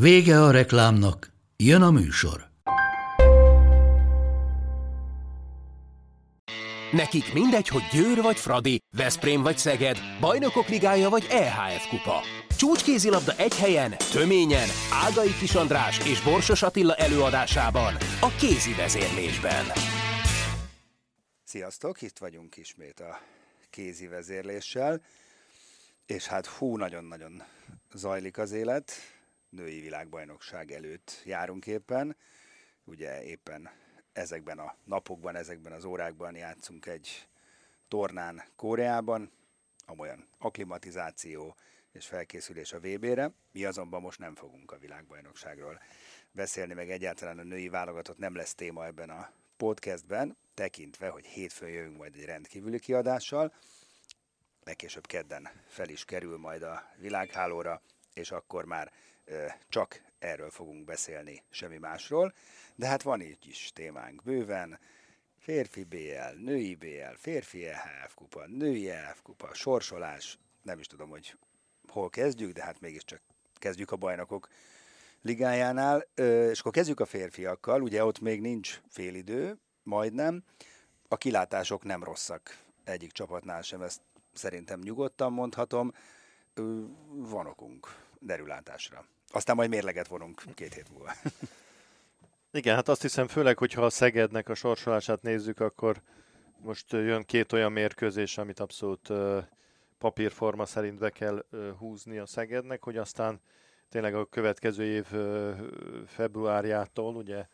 Vége a reklámnak, jön a műsor. Nekik mindegy, hogy Győr vagy Fradi, Veszprém vagy Szeged, Bajnokok Ligája vagy EHF Kupa. Csúcskézilabda egy helyen, töményen, Ágai Kis András és Borsos Attila előadásában, a kézi vezérlésben. Sziasztok, itt vagyunk ismét a kézi vezérléssel, és hát hú, nagyon-nagyon zajlik az élet, női világbajnokság előtt járunk éppen, ugye éppen ezekben a napokban, ezekben az órákban játszunk egy tornán Koreában, amolyan aklimatizáció és felkészülés a VB-re. Mi azonban most nem fogunk a világbajnokságról beszélni, meg egyáltalán a női válogatott nem lesz téma ebben a podcastben, tekintve, hogy hétfőn jövünk majd egy rendkívüli kiadással, legkésőbb kedden fel is kerül majd a világhálóra, és akkor már csak erről fogunk beszélni, semmi másról. De hát van így is témánk bőven, férfi BL, női BL, férfi EHF kupa, női EHF kupa, sorsolás, nem is tudom, hogy hol kezdjük, de hát mégiscsak kezdjük a bajnokok ligájánál, és akkor kezdjük a férfiakkal, ugye ott még nincs félidő, majdnem, a kilátások nem rosszak egyik csapatnál sem, ezt szerintem nyugodtan mondhatom, van okunk derülátásra. Aztán majd mérleget vonunk két hét múlva. Igen, hát azt hiszem főleg, hogyha a Szegednek a sorsolását nézzük, akkor most jön két olyan mérkőzés, amit abszolút papírforma szerint be kell húzni a Szegednek, hogy aztán tényleg a következő év februárjától, ugye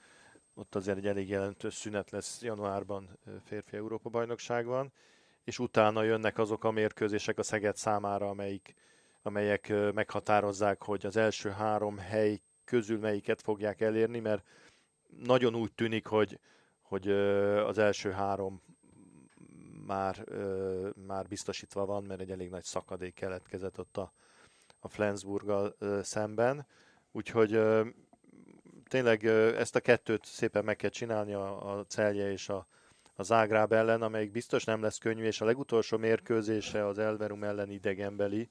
ott azért egy elég jelentős szünet lesz januárban férfi Európa bajnokságban, és utána jönnek azok a mérkőzések a Szeged számára, amelyik, amelyek meghatározzák, hogy az első három hely közül melyiket fogják elérni, mert nagyon úgy tűnik, hogy, hogy az első három már, már biztosítva van, mert egy elég nagy szakadék keletkezett ott a, a Flensburggal szemben. Úgyhogy tényleg ezt a kettőt szépen meg kell csinálni a, a Celje és a, a Zágráb ellen, amelyik biztos nem lesz könnyű, és a legutolsó mérkőzése az Elverum ellen idegenbeli,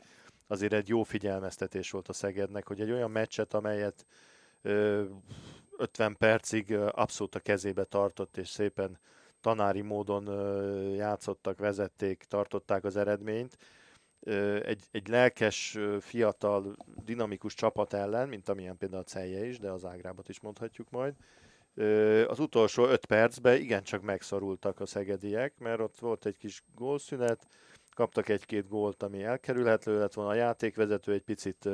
azért egy jó figyelmeztetés volt a Szegednek, hogy egy olyan meccset, amelyet 50 percig abszolút a kezébe tartott, és szépen tanári módon játszottak, vezették, tartották az eredményt. Egy, egy lelkes, fiatal, dinamikus csapat ellen, mint amilyen például a Celje is, de az Ágrábat is mondhatjuk majd. Az utolsó öt percben igencsak megszorultak a szegediek, mert ott volt egy kis gólszünet, kaptak egy-két gólt, ami elkerülhető lett volna. A játékvezető egy picit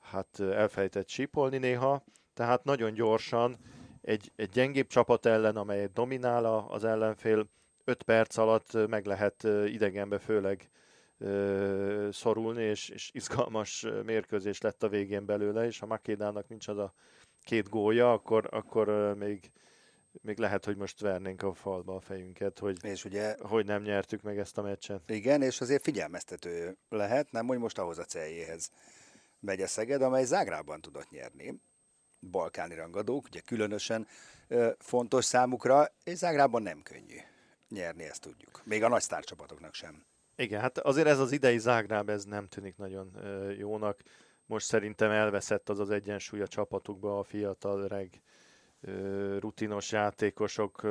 hát elfejtett sípolni néha, tehát nagyon gyorsan egy, egy gyengébb csapat ellen, amely dominál az ellenfél, 5 perc alatt meg lehet idegenbe főleg szorulni, és, és izgalmas mérkőzés lett a végén belőle, és ha Makédának nincs az a két gólja, akkor, akkor még, még lehet, hogy most vernénk a falba a fejünket, hogy, és ugye, hogy nem nyertük meg ezt a meccset. Igen, és azért figyelmeztető lehet, nem, hogy most ahhoz a céljéhez megy a Szeged, amely Zágrában tudott nyerni balkáni rangadók, ugye különösen fontos számukra, és Zágrában nem könnyű nyerni, ezt tudjuk. Még a nagy sztárcsapatoknak sem. Igen, hát azért ez az idei Zágráb, ez nem tűnik nagyon jónak. Most szerintem elveszett az az egyensúly a csapatukba, a fiatal, reg, rutinos játékosok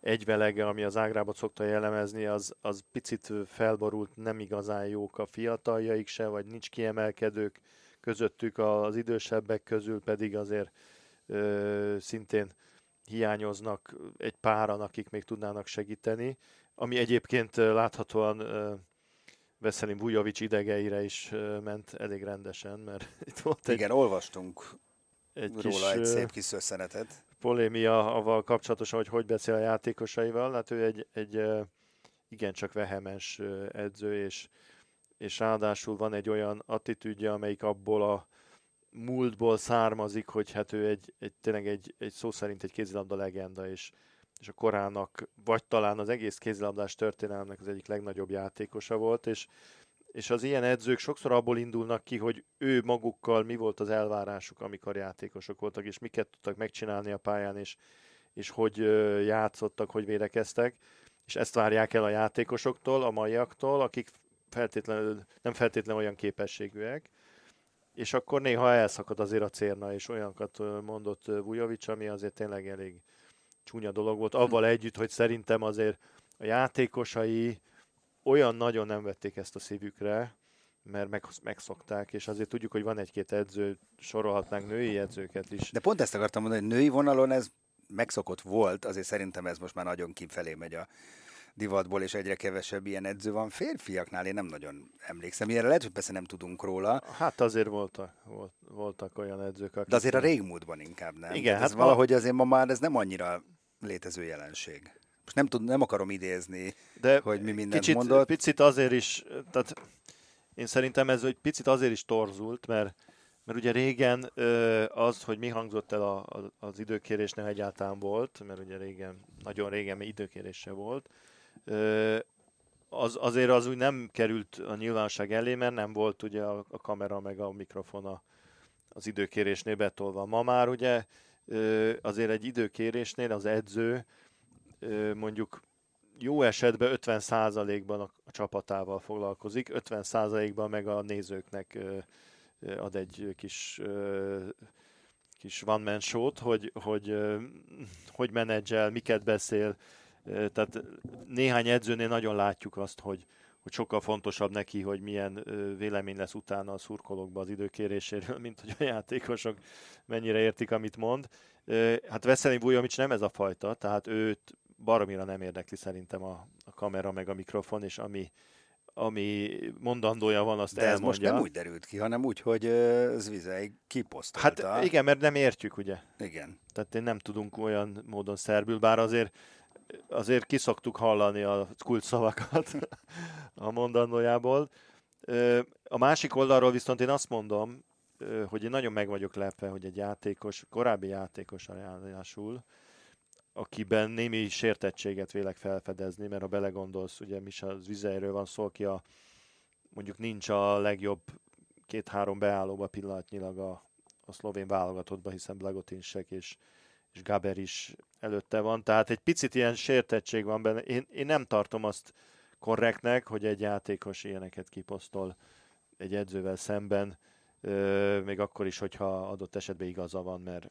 egyvelege, ami az Ágrábot szokta jellemezni, az, az picit felborult, nem igazán jók a fiataljaik se, vagy nincs kiemelkedők közöttük az idősebbek közül pedig azért ö, szintén hiányoznak egy páran, akik még tudnának segíteni, ami egyébként láthatóan ö, Veszelin Vujovic idegeire is ment elég rendesen, mert itt volt egy... Igen, olvastunk egy róla kis, egy szép kis szösszenetet. Polémia avval kapcsolatosan, hogy hogy beszél a játékosaival, hát ő egy, egy igencsak vehemens edző, és és ráadásul van egy olyan attitűdje, amelyik abból a múltból származik, hogy hát ő egy, egy tényleg egy, egy szó szerint egy kézilabda legenda, és, és a korának, vagy talán az egész kézilabdás történelmnek az egyik legnagyobb játékosa volt, és, és az ilyen edzők sokszor abból indulnak ki, hogy ő magukkal mi volt az elvárásuk, amikor játékosok voltak, és miket tudtak megcsinálni a pályán, és, és hogy játszottak, hogy védekeztek, és ezt várják el a játékosoktól, a maiaktól, akik feltétlenül, nem feltétlenül olyan képességűek, és akkor néha elszakad azért a cérna, és olyanokat mondott Vujovic, ami azért tényleg elég csúnya dolog volt, avval együtt, hogy szerintem azért a játékosai olyan nagyon nem vették ezt a szívükre, mert meg, megszokták, és azért tudjuk, hogy van egy-két edző, sorolhatnánk női edzőket is. De pont ezt akartam mondani, hogy női vonalon ez megszokott volt, azért szerintem ez most már nagyon kifelé megy a divatból, és egyre kevesebb ilyen edző van. Férfiaknál én nem nagyon emlékszem ilyenre, lehet, hogy persze nem tudunk róla. Hát azért voltak, volt, voltak olyan edzők, akik... De azért a régmúltban inkább nem. Igen, hát ez valahogy azért ma már ez nem annyira létező jelenség. Most nem, tud, nem akarom idézni, De hogy mi mindent kicsit, mondott. Picit azért is, tehát én szerintem ez egy picit azért is torzult, mert mert ugye régen az, hogy mi hangzott el a, az időkérésnél egyáltalán volt, mert ugye régen, nagyon régen mi időkérése volt, az, azért az úgy nem került a nyilvánosság elé, mert nem volt ugye a, a kamera meg a mikrofon az időkérésnél betolva. Ma már ugye azért egy időkérésnél az edző mondjuk jó esetben 50%-ban a, csapatával foglalkozik, 50%-ban meg a nézőknek ad egy kis kis one man show hogy, hogy, hogy menedzsel, miket beszél, tehát néhány edzőnél nagyon látjuk azt, hogy, hogy sokkal fontosabb neki, hogy milyen vélemény lesz utána a szurkolókba az időkéréséről, mint hogy a játékosok mennyire értik, amit mond. Hát Veszelin Vujovic nem ez a fajta, tehát őt baromira nem érdekli szerintem a, a kamera meg a mikrofon, és ami, ami mondandója van, azt De ez elmondja. most nem úgy derült ki, hanem úgy, hogy Zvizei kiposztolta. Hát igen, mert nem értjük, ugye? Igen. Tehát én nem tudunk olyan módon szerbül, bár azért azért kiszoktuk hallani a kulcsszavakat a mondandójából. A másik oldalról viszont én azt mondom, hogy én nagyon meg vagyok lepve, hogy egy játékos, korábbi játékos ráadásul, akiben némi sértettséget vélek felfedezni, mert ha belegondolsz, ugye Misa Vizeiről van szó, aki a, mondjuk nincs a legjobb két-három beállóba pillanatnyilag a, a szlovén válogatottba, hiszen Blagotinsek és és Gaber is előtte van, tehát egy picit ilyen sértettség van benne. Én, én nem tartom azt korrektnek, hogy egy játékos ilyeneket kiposztol egy edzővel szemben, euh, még akkor is, hogyha adott esetben igaza van, mert,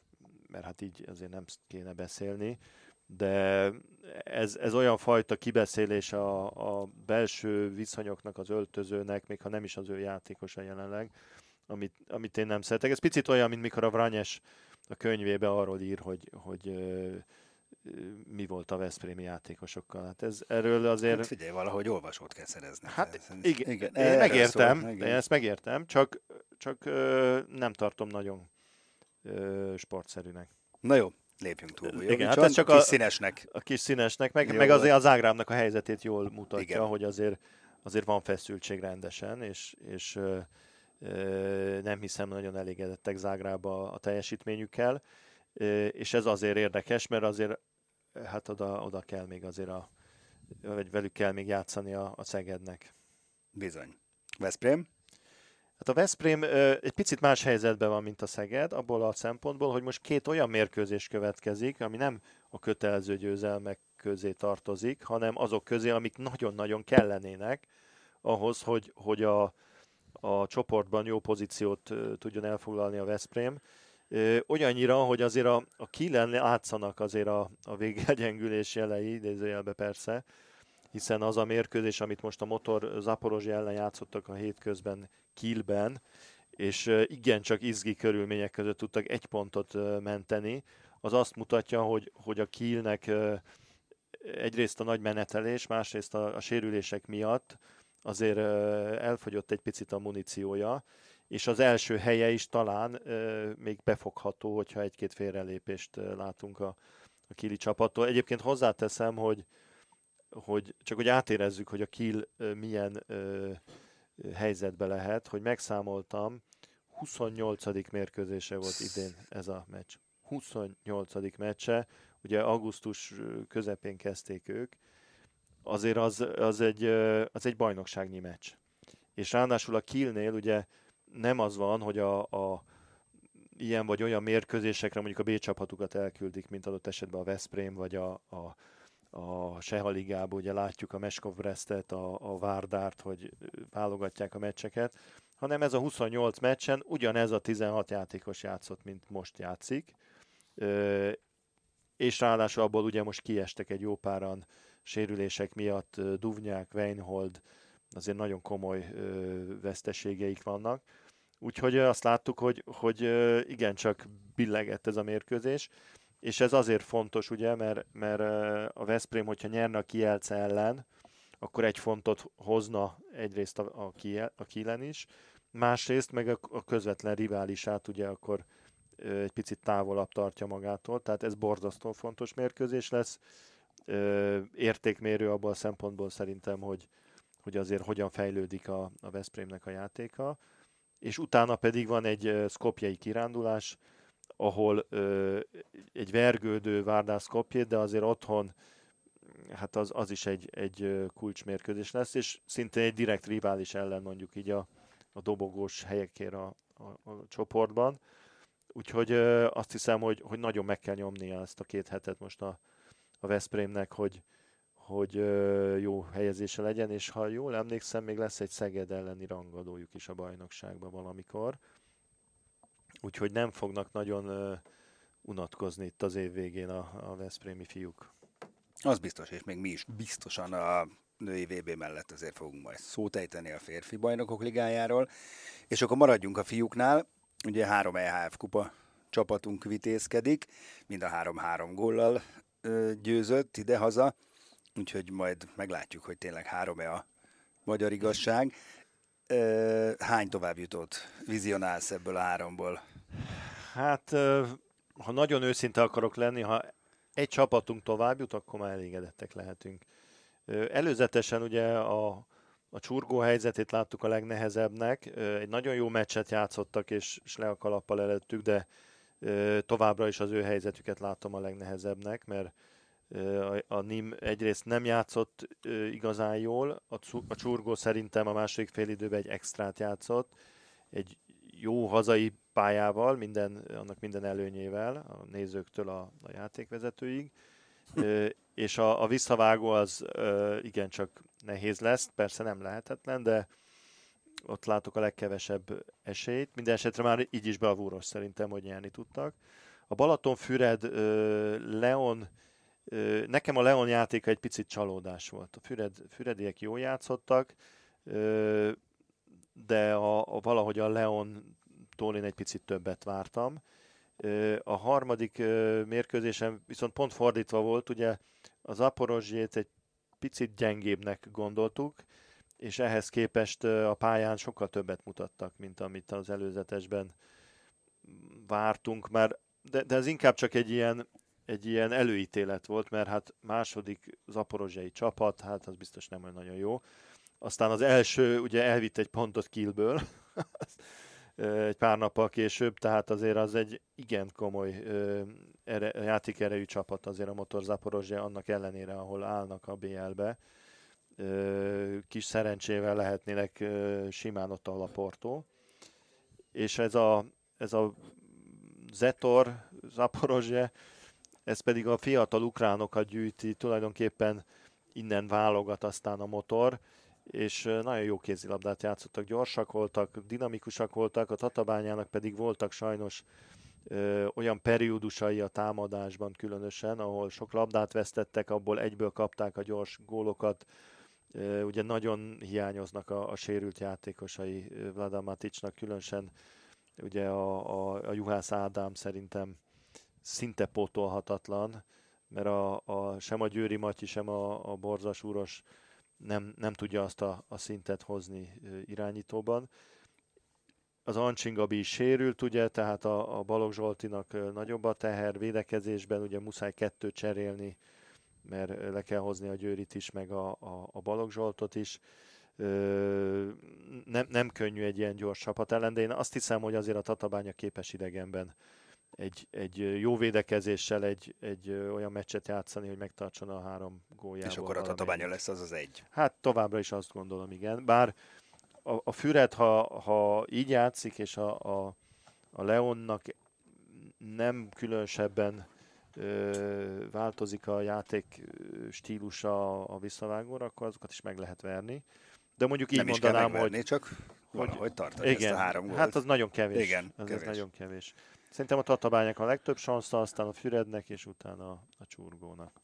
mert hát így azért nem kéne beszélni, de ez, ez olyan fajta kibeszélés a, a belső viszonyoknak, az öltözőnek, még ha nem is az ő játékosa jelenleg, amit, amit én nem szeretek. Ez picit olyan, mint mikor a Vranyes a könyvébe arról ír, hogy, hogy mi volt a Veszprémi játékosokkal. Hát ez, erről azért... Hát figyelj, valahogy olvasót kell szerezni. Hát ez, igen, igen én megértem, szól, igen. én ezt megértem, csak, csak ö, nem tartom nagyon ö, sportszerűnek. Na jó, lépjünk túl. Jó? Igen, hát ez csak a kis színesnek. A kis színesnek, meg, meg azért az Ágrámnak a helyzetét jól mutatja, igen. hogy azért, azért van feszültség rendesen, és, és nem hiszem nagyon elégedettek Zágrába a teljesítményükkel, és ez azért érdekes, mert azért hát oda, oda kell még azért a, vagy velük kell még játszani a, a Szegednek. Bizony. Veszprém? Hát a Veszprém egy picit más helyzetben van, mint a Szeged, abból a szempontból, hogy most két olyan mérkőzés következik, ami nem a kötelező győzelmek közé tartozik, hanem azok közé, amik nagyon-nagyon kellenének ahhoz, hogy, hogy a, a csoportban jó pozíciót tudjon elfoglalni a Veszprém. Olyannyira, hogy azért a, a Kielen látszanak azért a, a végegyengülés jelei, idézőjelbe persze, hiszen az a mérkőzés, amit most a motor Zaporozsi ellen játszottak a hétközben Kielben, és igencsak izgi körülmények között tudtak egy pontot menteni, az azt mutatja, hogy, hogy a Kielnek egyrészt a nagy menetelés, másrészt a, a sérülések miatt azért elfogyott egy picit a muníciója, és az első helye is talán még befogható, hogyha egy-két félrelépést látunk a, a Kili csapattól. Egyébként hozzáteszem, hogy, hogy csak hogy átérezzük, hogy a Kiel milyen helyzetbe lehet, hogy megszámoltam, 28. mérkőzése volt idén ez a meccs. 28. meccse, ugye augusztus közepén kezdték ők, azért az, az, egy, az egy bajnokságnyi meccs. És ráadásul a Kielnél ugye nem az van, hogy a, a ilyen vagy olyan mérkőzésekre mondjuk a B csapatukat elküldik, mint adott esetben a Veszprém vagy a, a, a Seha Ligában, ugye látjuk a Meskov Brestet, a, a Várdárt, hogy válogatják a meccseket, hanem ez a 28 meccsen ugyanez a 16 játékos játszott, mint most játszik, és ráadásul abból ugye most kiestek egy jó páran sérülések miatt, Duvnyák, Weinhold, azért nagyon komoly veszteségeik vannak. Úgyhogy azt láttuk, hogy, hogy igencsak billegett ez a mérkőzés, és ez azért fontos, ugye, mert, mert a Veszprém, hogyha nyerne a Kielce ellen, akkor egy fontot hozna egyrészt a, a, Kiel, a Kielen is, másrészt meg a, a közvetlen riválisát ugye akkor egy picit távolabb tartja magától, tehát ez borzasztó fontos mérkőzés lesz. Értékmérő abban a szempontból szerintem, hogy, hogy azért hogyan fejlődik a, a Veszprémnek a játéka. És utána pedig van egy szkopjai kirándulás, ahol ö, egy vergődő Várdás Skopje, de azért otthon hát az, az is egy, egy kulcsmérkőzés lesz, és szinte egy direkt rivális ellen mondjuk így a, a dobogós helyekért a, a, a csoportban. Úgyhogy ö, azt hiszem, hogy, hogy nagyon meg kell nyomnia ezt a két hetet most a, a Veszprémnek, hogy, hogy ö, jó helyezése legyen, és ha jól emlékszem, még lesz egy Szeged elleni rangadójuk is a bajnokságban valamikor. Úgyhogy nem fognak nagyon unatkozni itt az év végén a, a Veszprémi fiúk. Az biztos, és még mi is biztosan a női VB mellett azért fogunk majd szót ejteni a férfi bajnokok ligájáról. És akkor maradjunk a fiúknál. Ugye három EHF kupa csapatunk vitézkedik, mind a három-három góllal ö, győzött ide-haza, úgyhogy majd meglátjuk, hogy tényleg három-e a magyar igazság. Ö, hány tovább jutott vizionálsz ebből a háromból? Hát, ha nagyon őszinte akarok lenni, ha egy csapatunk tovább jut, akkor már elégedettek lehetünk. Előzetesen ugye a, a csurgó helyzetét láttuk a legnehezebbnek. Egy nagyon jó meccset játszottak, és, és le a kalappal előttük, de továbbra is az ő helyzetüket látom a legnehezebbnek, mert a NIM egyrészt nem játszott igazán jól, a csurgó szerintem a második fél időben egy extrát játszott, egy jó hazai pályával, minden, annak minden előnyével, a nézőktől a, a játékvezetőig, és a, a visszavágó az igencsak nehéz lesz, persze nem lehetetlen, de ott látok a legkevesebb esélyt. Minden esetre már így is bravúros szerintem, hogy nyerni tudtak. A Balaton-Füred, Leon, nekem a Leon játéka egy picit csalódás volt. A Füred, Fürediek jó játszottak, de a, a valahogy a Leon tól én egy picit többet vártam. A harmadik mérkőzésem viszont pont fordítva volt, ugye az Aporozsét egy picit gyengébbnek gondoltuk, és ehhez képest a pályán sokkal többet mutattak, mint amit az előzetesben vártunk már, de, de ez inkább csak egy ilyen, egy ilyen előítélet volt, mert hát második zaporozsai csapat, hát az biztos nem olyan nagyon jó. Aztán az első ugye elvitt egy pontot Kielből, egy pár nappal később, tehát azért az egy igen komoly ere, játékerejű csapat azért a Motor Zaporozsia, annak ellenére, ahol állnak a BL-be. Kis szerencsével lehetnének simán ott a Porto. És ez a, ez a Zetor, Zaporozsia, ez pedig a fiatal ukránokat gyűjti, tulajdonképpen innen válogat aztán a motor, és nagyon jó kézilabdát játszottak, gyorsak voltak, dinamikusak voltak, a Tatabányának pedig voltak sajnos ö, olyan periódusai a támadásban különösen, ahol sok labdát vesztettek, abból egyből kapták a gyors gólokat, ö, ugye nagyon hiányoznak a, a sérült játékosai Vladan Maticsnak, különösen. Ugye a, a, a Juhász Ádám szerintem szinte pótolhatatlan, mert a, a, sem a Győri Matyi, sem a, a Borzas Úros nem, nem tudja azt a, a szintet hozni irányítóban. Az Ancsingabi is sérült, ugye, tehát a, a Balogh Zsoltinak nagyobb a teher védekezésben, ugye muszáj kettőt cserélni, mert le kell hozni a Győrit is, meg a, a, a Balogh Zsoltot is. nem, nem könnyű egy ilyen gyors csapat ellen, de én azt hiszem, hogy azért a Tatabánya képes idegenben egy, egy jó védekezéssel egy, egy olyan meccset játszani, hogy megtartson a három góljával. És akkor a Tatabánya lesz az az egy. Hát továbbra is azt gondolom, igen. Bár a, a Füred, ha, ha így játszik, és a, a, a Leonnak nem különösebben ö, változik a játék stílusa a visszavágóra, akkor azokat is meg lehet verni. De mondjuk így nem mondanám, is hogy... csak hogy, hogy tartani igen, ezt a három gólt. Hát az nagyon kevés. Igen, az, kevés. az nagyon kevés. Szerintem a Tatabányák a legtöbb sansza, aztán a Fürednek, és utána a Csurgónak.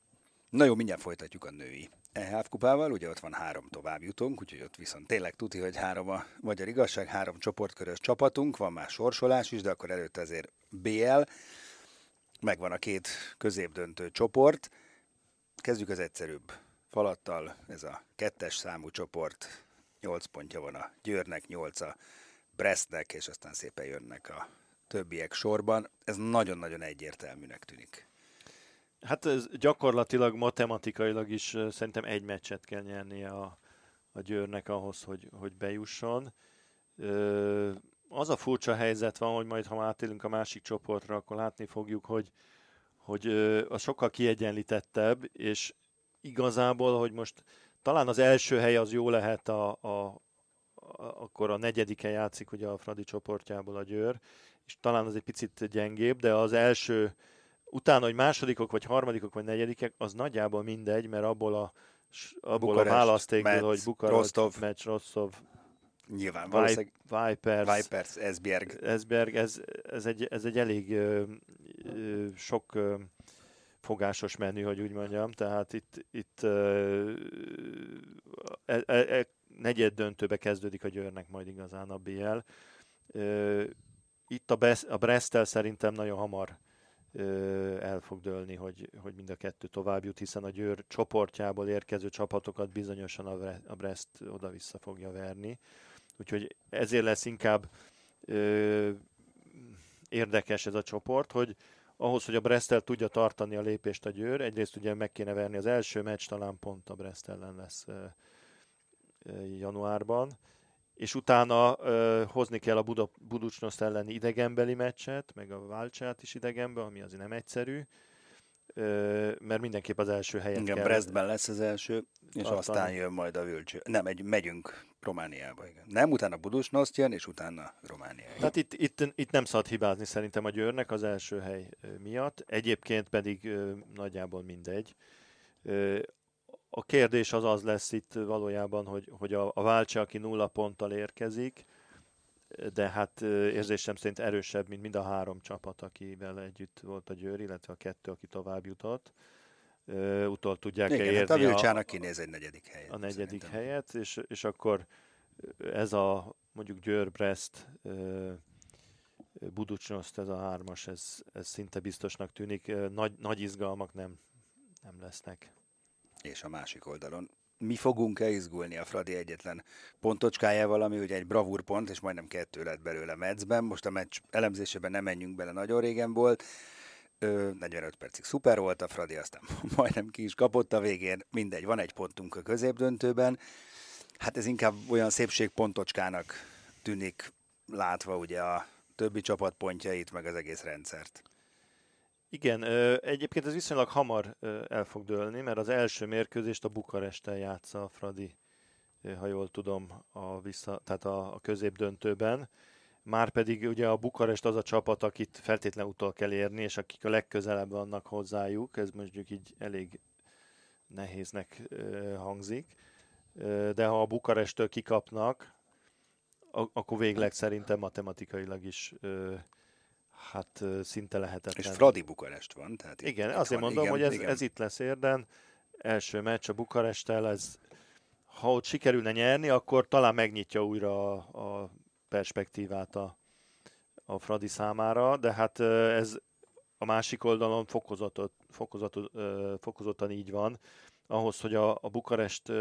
Na jó, mindjárt folytatjuk a női EHF kupával, ugye ott van három tovább jutunk, úgyhogy ott viszont tényleg tuti, hogy három a magyar igazság, három csoportkörös csapatunk, van már sorsolás is, de akkor előtte azért BL, megvan a két középdöntő csoport. Kezdjük az egyszerűbb falattal, ez a kettes számú csoport, 8 pontja van a Győrnek, 8 a Brestnek, és aztán szépen jönnek a többiek sorban. Ez nagyon-nagyon egyértelműnek tűnik. Hát ez gyakorlatilag matematikailag is szerintem egy meccset kell nyernie a, a Győrnek ahhoz, hogy, hogy bejusson. Az a furcsa helyzet van, hogy majd ha átélünk a másik csoportra, akkor látni fogjuk, hogy, hogy a sokkal kiegyenlítettebb, és igazából, hogy most talán az első hely az jó lehet, a, a, akkor a negyedike játszik ugye a Fradi csoportjából a Győr, és talán az egy picit gyengébb, de az első, utána, hogy másodikok, vagy harmadikok, vagy negyedikek, az nagyjából mindegy, mert abból a, abból Bukarest, a választékból, Metz, hogy Bukarest, Rostov, Meccs, Rostov, Nyilván, valószínűleg Vipers, Vipers Esbjerg. Esbjerg ez, ez, egy, ez egy elég ö, ö, sok ö, fogásos menü, hogy úgy mondjam, tehát itt, itt ö, e, e, e, negyed döntőbe kezdődik a Győrnek majd igazán a BL. Ö, itt a, Best, a Brestel szerintem nagyon hamar el fog dőlni, hogy, hogy mind a kettő tovább jut, hiszen a Győr csoportjából érkező csapatokat bizonyosan a Brest oda-vissza fogja verni. Úgyhogy ezért lesz inkább ö, érdekes ez a csoport, hogy ahhoz, hogy a Brestel tudja tartani a lépést a Győr, egyrészt ugye meg kéne verni az első meccs, talán pont a Brest ellen lesz ö, ö, januárban, és utána ö, hozni kell a Buda, Buducsnoszt elleni idegenbeli meccset, meg a Válcsát is idegenbe, ami azért nem egyszerű, ö, mert mindenképp az első helyen Igen, kell. Brestben lesz az első, és aztán, aztán jön majd a Vülcső. Nem, egy, megyünk Romániába, igen. Nem, utána Buducsnoszt jön, és utána Románia. Tehát itt, itt, itt nem szabad hibázni szerintem a Győrnek az első hely miatt, egyébként pedig ö, nagyjából mindegy. Ö, a kérdés az az lesz itt valójában, hogy, hogy a, a Válcse, aki nulla ponttal érkezik, de hát érzésem szerint erősebb, mint mind a három csapat, akivel együtt volt a Győr, illetve a kettő, aki tovább jutott. Utol tudják Igen, érni hát a Vilcsának kinéz egy negyedik helyet. A negyedik szerintem. helyet, és, és akkor ez a mondjuk Győr-Brest Buducsnoszt, ez a hármas, ez, ez szinte biztosnak tűnik. Nagy, nagy izgalmak nem, nem lesznek. És a másik oldalon mi fogunk-e izgulni a Fradi egyetlen pontocskájával, ami ugye egy bravúr pont, és majdnem kettő lett belőle Metzben. Most a meccs elemzésében nem menjünk bele, nagyon régen volt. Ö, 45 percig szuper volt a Fradi, aztán majdnem ki is kapott a végén. Mindegy, van egy pontunk a középdöntőben. Hát ez inkább olyan szépségpontocskának tűnik látva ugye a többi csapat pontjait, meg az egész rendszert. Igen, egyébként ez viszonylag hamar el fog dőlni, mert az első mérkőzést a Bukarestel játsza a Fradi, ha jól tudom, a, vissza, tehát a, a középdöntőben. Márpedig ugye a Bukarest az a csapat, akit feltétlenül utol kell érni, és akik a legközelebb vannak hozzájuk, ez mondjuk így elég nehéznek hangzik. De ha a Bukarestől kikapnak, akkor végleg szerintem matematikailag is hát szinte lehetetlen. És Fradi Bukarest van. Tehát igen, azért van, mondom, igen, hogy ez, igen. ez itt lesz érden. Első meccs a Bukaresttel, ez, ha ott sikerülne nyerni, akkor talán megnyitja újra a, a perspektívát a, a Fradi számára, de hát ez a másik oldalon fokozatot, fokozatot, fokozottan így van. Ahhoz, hogy a, a Bukarest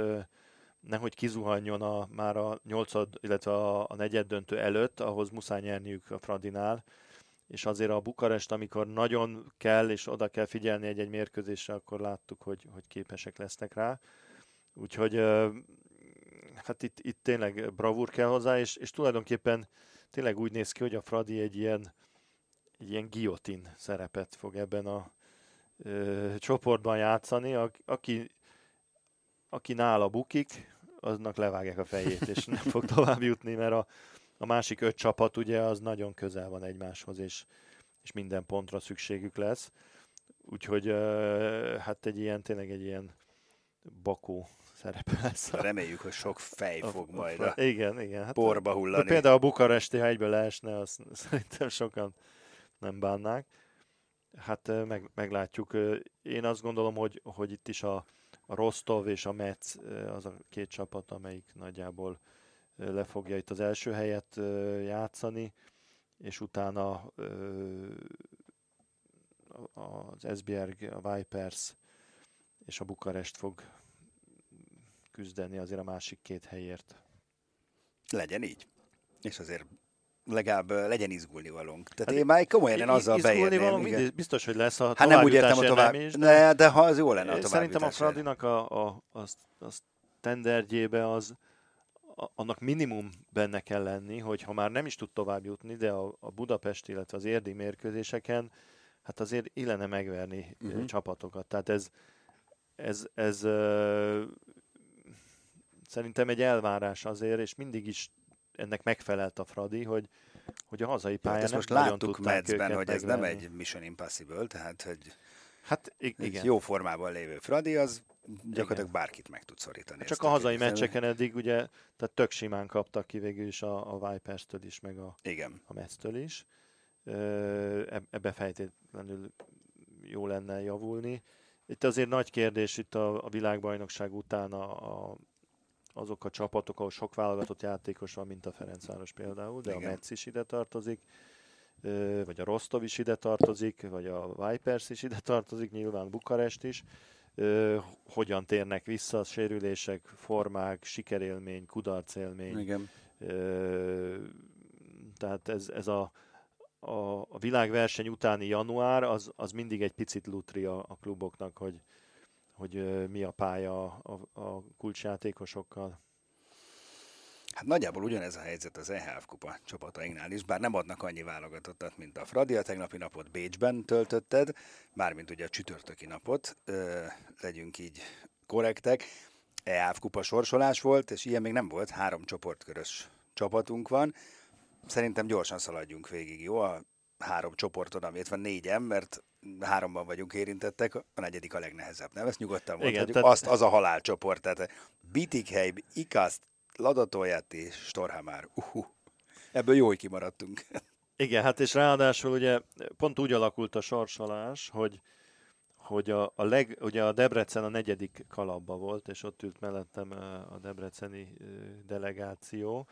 nehogy kizuhanjon a, már a nyolcad, illetve a, a negyed döntő előtt, ahhoz muszáj nyerniük a Fradinál és azért a Bukarest, amikor nagyon kell, és oda kell figyelni egy-egy mérkőzésre, akkor láttuk, hogy, hogy képesek lesznek rá. Úgyhogy hát itt, itt tényleg bravúr kell hozzá, és, és tulajdonképpen tényleg úgy néz ki, hogy a Fradi egy ilyen, egy ilyen guillotine szerepet fog ebben a ö, csoportban játszani. A, aki, aki nála bukik, aznak levágják a fejét, és nem fog tovább jutni, mert a, a másik öt csapat ugye az nagyon közel van egymáshoz, és, és minden pontra szükségük lesz. Úgyhogy hát egy ilyen, tényleg egy ilyen bakó szerepe lesz. Reméljük, hogy sok fej fog majd a, igen, igen, hát porba hullani. Például a Bukaresti, ha egyből leesne, azt szerintem sokan nem bánnák. Hát meg, meglátjuk. Én azt gondolom, hogy, hogy itt is a, a Rostov és a Metz az a két csapat, amelyik nagyjából le fogja itt az első helyet játszani, és utána az Esbjerg, a Vipers és a Bukarest fog küzdeni azért a másik két helyért. Legyen így. És azért legalább legyen izgulni valónk. Tehát hát én már komolyan azzal beérném. Mindig, biztos, hogy lesz a Hát nem úgy értem, a tovább, is, de, de, ha az jó lenne a tovább Szerintem a Fradinak a, a, a, a standardjébe az, annak minimum benne kell lenni, hogy ha már nem is tud tovább jutni, de a, a Budapest, illetve az érdi mérkőzéseken hát azért illene megverni uh-huh. csapatokat. Tehát ez, ez, ez uh, szerintem egy elvárás azért, és mindig is ennek megfelelt a Fradi, hogy, hogy a hazai pályán hát most láttuk Medzben, hogy ez nem egy Mission Impossible, tehát hogy hát, igen. jó formában lévő Fradi, az gyakorlatilag igen. bárkit meg tud szorítani. Csak a hazai meccseken eddig ugye, tehát tök simán kaptak ki végül is a, a Vipers-től is, meg a, igen. a Metz-től is. Ebbe fejtétlenül jó lenne javulni. Itt azért nagy kérdés itt a, a világbajnokság után a, a, azok a csapatok, ahol sok válogatott játékos van, mint a Ferencváros például, de Igen. a Metz is ide tartozik, vagy a Rostov is ide tartozik, vagy a Vipers is ide tartozik, nyilván Bukarest is. Hogyan térnek vissza a sérülések, formák, sikerélmény, kudarcélmény. Igen. Tehát ez, ez a, a, a világverseny utáni január, az, az mindig egy picit lutri a, a kluboknak, hogy, hogy mi a pálya a, a kulcsjátékosokkal. Hát nagyjából ugyanez a helyzet az EHF kupa csapatainknál is, bár nem adnak annyi válogatottat, mint a Fradi. A tegnapi napot Bécsben töltötted, mármint ugye a csütörtöki napot, ö, legyünk így korrektek. EHF kupa sorsolás volt, és ilyen még nem volt, három csoportkörös csapatunk van. Szerintem gyorsan szaladjunk végig, jó? A három csoporton, amit van négyen, mert háromban vagyunk érintettek, a negyedik a legnehezebb, nem? Ezt nyugodtan mondhatjuk. Tehát... Azt, az a halálcsoport, tehát Bitikheim, Ikaszt, Ladatolját és Storhamár. Uh-huh. Ebből jó, hogy kimaradtunk. Igen, hát és ráadásul ugye pont úgy alakult a sorsolás, hogy hogy a, a, leg, ugye a Debrecen a negyedik kalapba volt, és ott ült mellettem a debreceni delegáció,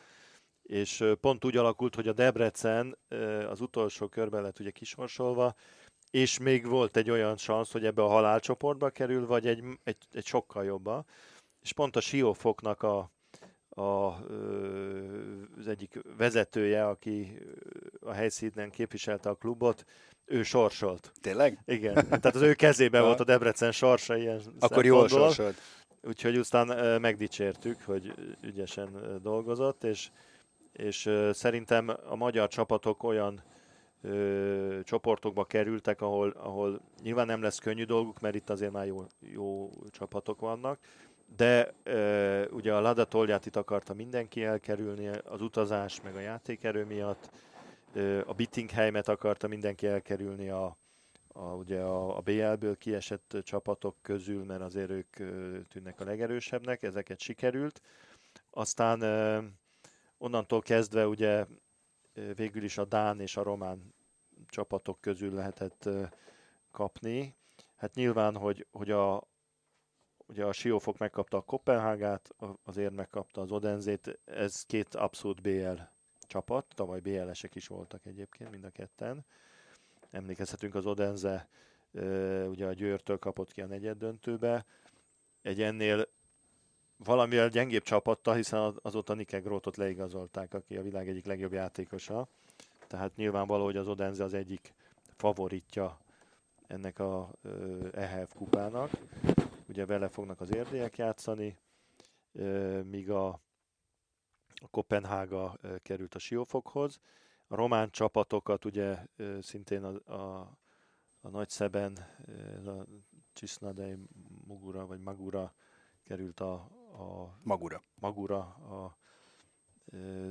és pont úgy alakult, hogy a Debrecen az utolsó körben lett ugye kisorsolva, és még volt egy olyan szansz, hogy ebbe a halálcsoportba kerül, vagy egy, egy, egy sokkal jobba. És pont a Siófoknak a, a, az egyik vezetője, aki a helyszínen képviselte a klubot, ő sorsolt. Tényleg? Igen, tehát az ő kezében volt a Debrecen sorsa ilyen Akkor jól sorsolt. Úgyhogy aztán megdicsértük, hogy ügyesen dolgozott, és, és szerintem a magyar csapatok olyan ö, csoportokba kerültek, ahol, ahol nyilván nem lesz könnyű dolguk, mert itt azért már jó, jó csapatok vannak, de ö, ugye a Lada Tolját itt akarta mindenki elkerülni, az utazás meg a játékerő miatt, ö, a Bittingheimet akarta mindenki elkerülni a, a, ugye a, a BL-ből kiesett csapatok közül, mert azért ők ö, tűnnek a legerősebbnek, ezeket sikerült. Aztán ö, onnantól kezdve ugye végül is a Dán és a Román csapatok közül lehetett kapni. Hát nyilván, hogy, hogy a, ugye a Siófok megkapta a Kopenhágát, azért megkapta az Odenzét, ez két abszolút BL csapat, tavaly BL-esek is voltak egyébként mind a ketten. Emlékezhetünk az Odenze, ugye a Győrtől kapott ki a negyed döntőbe. Egy ennél valamivel gyengébb csapatta, hiszen azóta Nike Grótot leigazolták, aki a világ egyik legjobb játékosa. Tehát nyilvánvaló, hogy az Odense az egyik favoritja ennek a EHF kupának. Ugye vele fognak az érdélyek játszani, míg a, a Kopenhága került a Siófokhoz. A román csapatokat ugye szintén a, a, a Nagy Szeben, a Csisznadei Mugura vagy Magura került a, a Magura. Magura a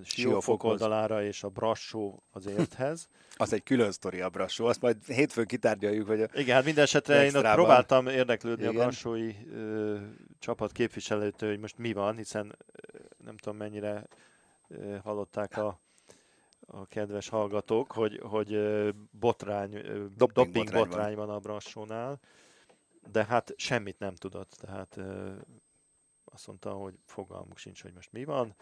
Siófok oldalára, és a Brassó az érthez. az egy külön sztori a Brassó, azt majd hétfőn kitárgyaljuk, hogy Igen, hát minden esetre én ott próbáltam érdeklődni Igen. a Brassói ö, csapat képviselőtől, hogy most mi van, hiszen nem tudom mennyire ö, hallották a a kedves hallgatók, hogy, hogy botrány, doping, doping botrány, botrány van. van a Brassónál, de hát semmit nem tudott, tehát azt mondta, hogy fogalmuk sincs, hogy most mi van.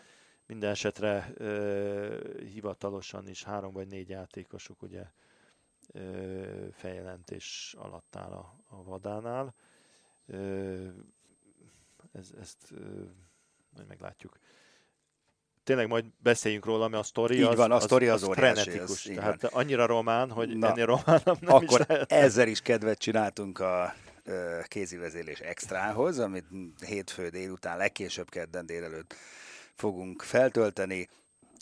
Minden esetre ö, hivatalosan is három vagy négy játékosuk ugye ö, feljelentés alatt áll a, a vadánál. Ö, ez, ezt ö, majd meglátjuk. Tényleg majd beszéljünk róla, mert a sztori az, van, a sztori az, az, az frenetikus. Tehát van. annyira román, hogy Na, ennél románabb nem akkor is lehet. ezzel is kedvet csináltunk a kézivezélés extrához, amit hétfő délután, legkésőbb kedden délelőtt fogunk feltölteni.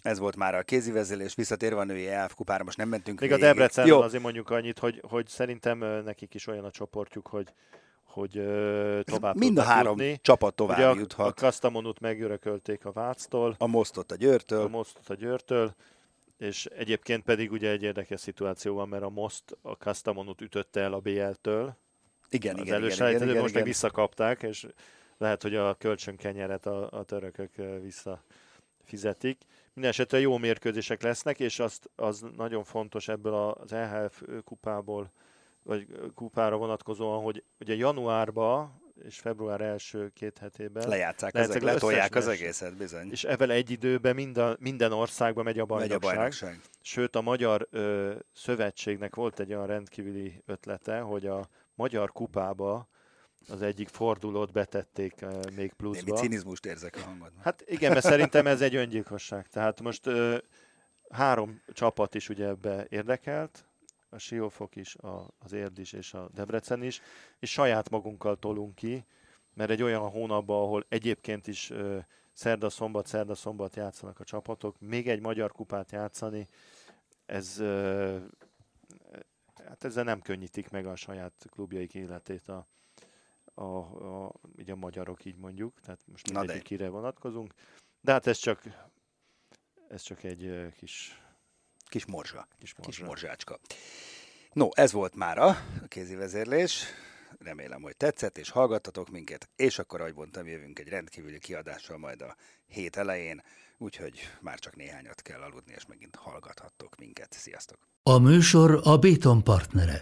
Ez volt már a kézivezélés, visszatérve a női ELF kupára, most nem mentünk Még végig. a Debrecen azért mondjuk annyit, hogy, hogy szerintem nekik is olyan a csoportjuk, hogy hogy tovább Mind a három jutni. csapat tovább Ugye juthat. A Kastamonut megörökölték a Váctól. A Mostot a Győrtől. A Mostot a Győrtől. És egyébként pedig ugye egy érdekes szituáció van, mert a Most a Kastamonut ütötte el a BL-től. Igen, az igen, igen, igen, igen, most igen. meg visszakapták, és lehet, hogy a kölcsönkenyeret a, a törökök visszafizetik. Mindenesetre jó mérkőzések lesznek, és azt, az nagyon fontos ebből az EHF kupából, vagy kupára vonatkozóan, hogy ugye januárban és február első két hetében lejátszák, az, letolják az egészet, bizony. És ebben egy időben minden, minden országban megy a bajnokság. Megy a bajnokság. Sőt, a Magyar ö, Szövetségnek volt egy olyan rendkívüli ötlete, hogy a Magyar Kupába az egyik fordulót betették uh, még pluszba. Némi cinizmust érzek a hangodban. Hát igen, mert szerintem ez egy öngyilkosság. Tehát most uh, három csapat is ugye ebbe érdekelt, a Siófok is, a, az Érd is és a Debrecen is, és saját magunkkal tolunk ki, mert egy olyan hónapban, ahol egyébként is uh, szerda-szombat, szerda-szombat játszanak a csapatok, még egy magyar kupát játszani, ez uh, hát ezzel nem könnyítik meg a saját klubjaik életét a, a, a, így a magyarok, így mondjuk, tehát most mindegyikére vonatkozunk. De hát ez csak, ez csak egy kis... Kis morzsa. Kis, morzsa. kis morzsácska. No, ez volt már a kézi vezérlés. Remélem, hogy tetszett, és hallgattatok minket, és akkor, ahogy mondtam, jövünk egy rendkívüli kiadással majd a hét elején, úgyhogy már csak néhányat kell aludni, és megint hallgathattok minket. Sziasztok! A műsor a Béton partnere.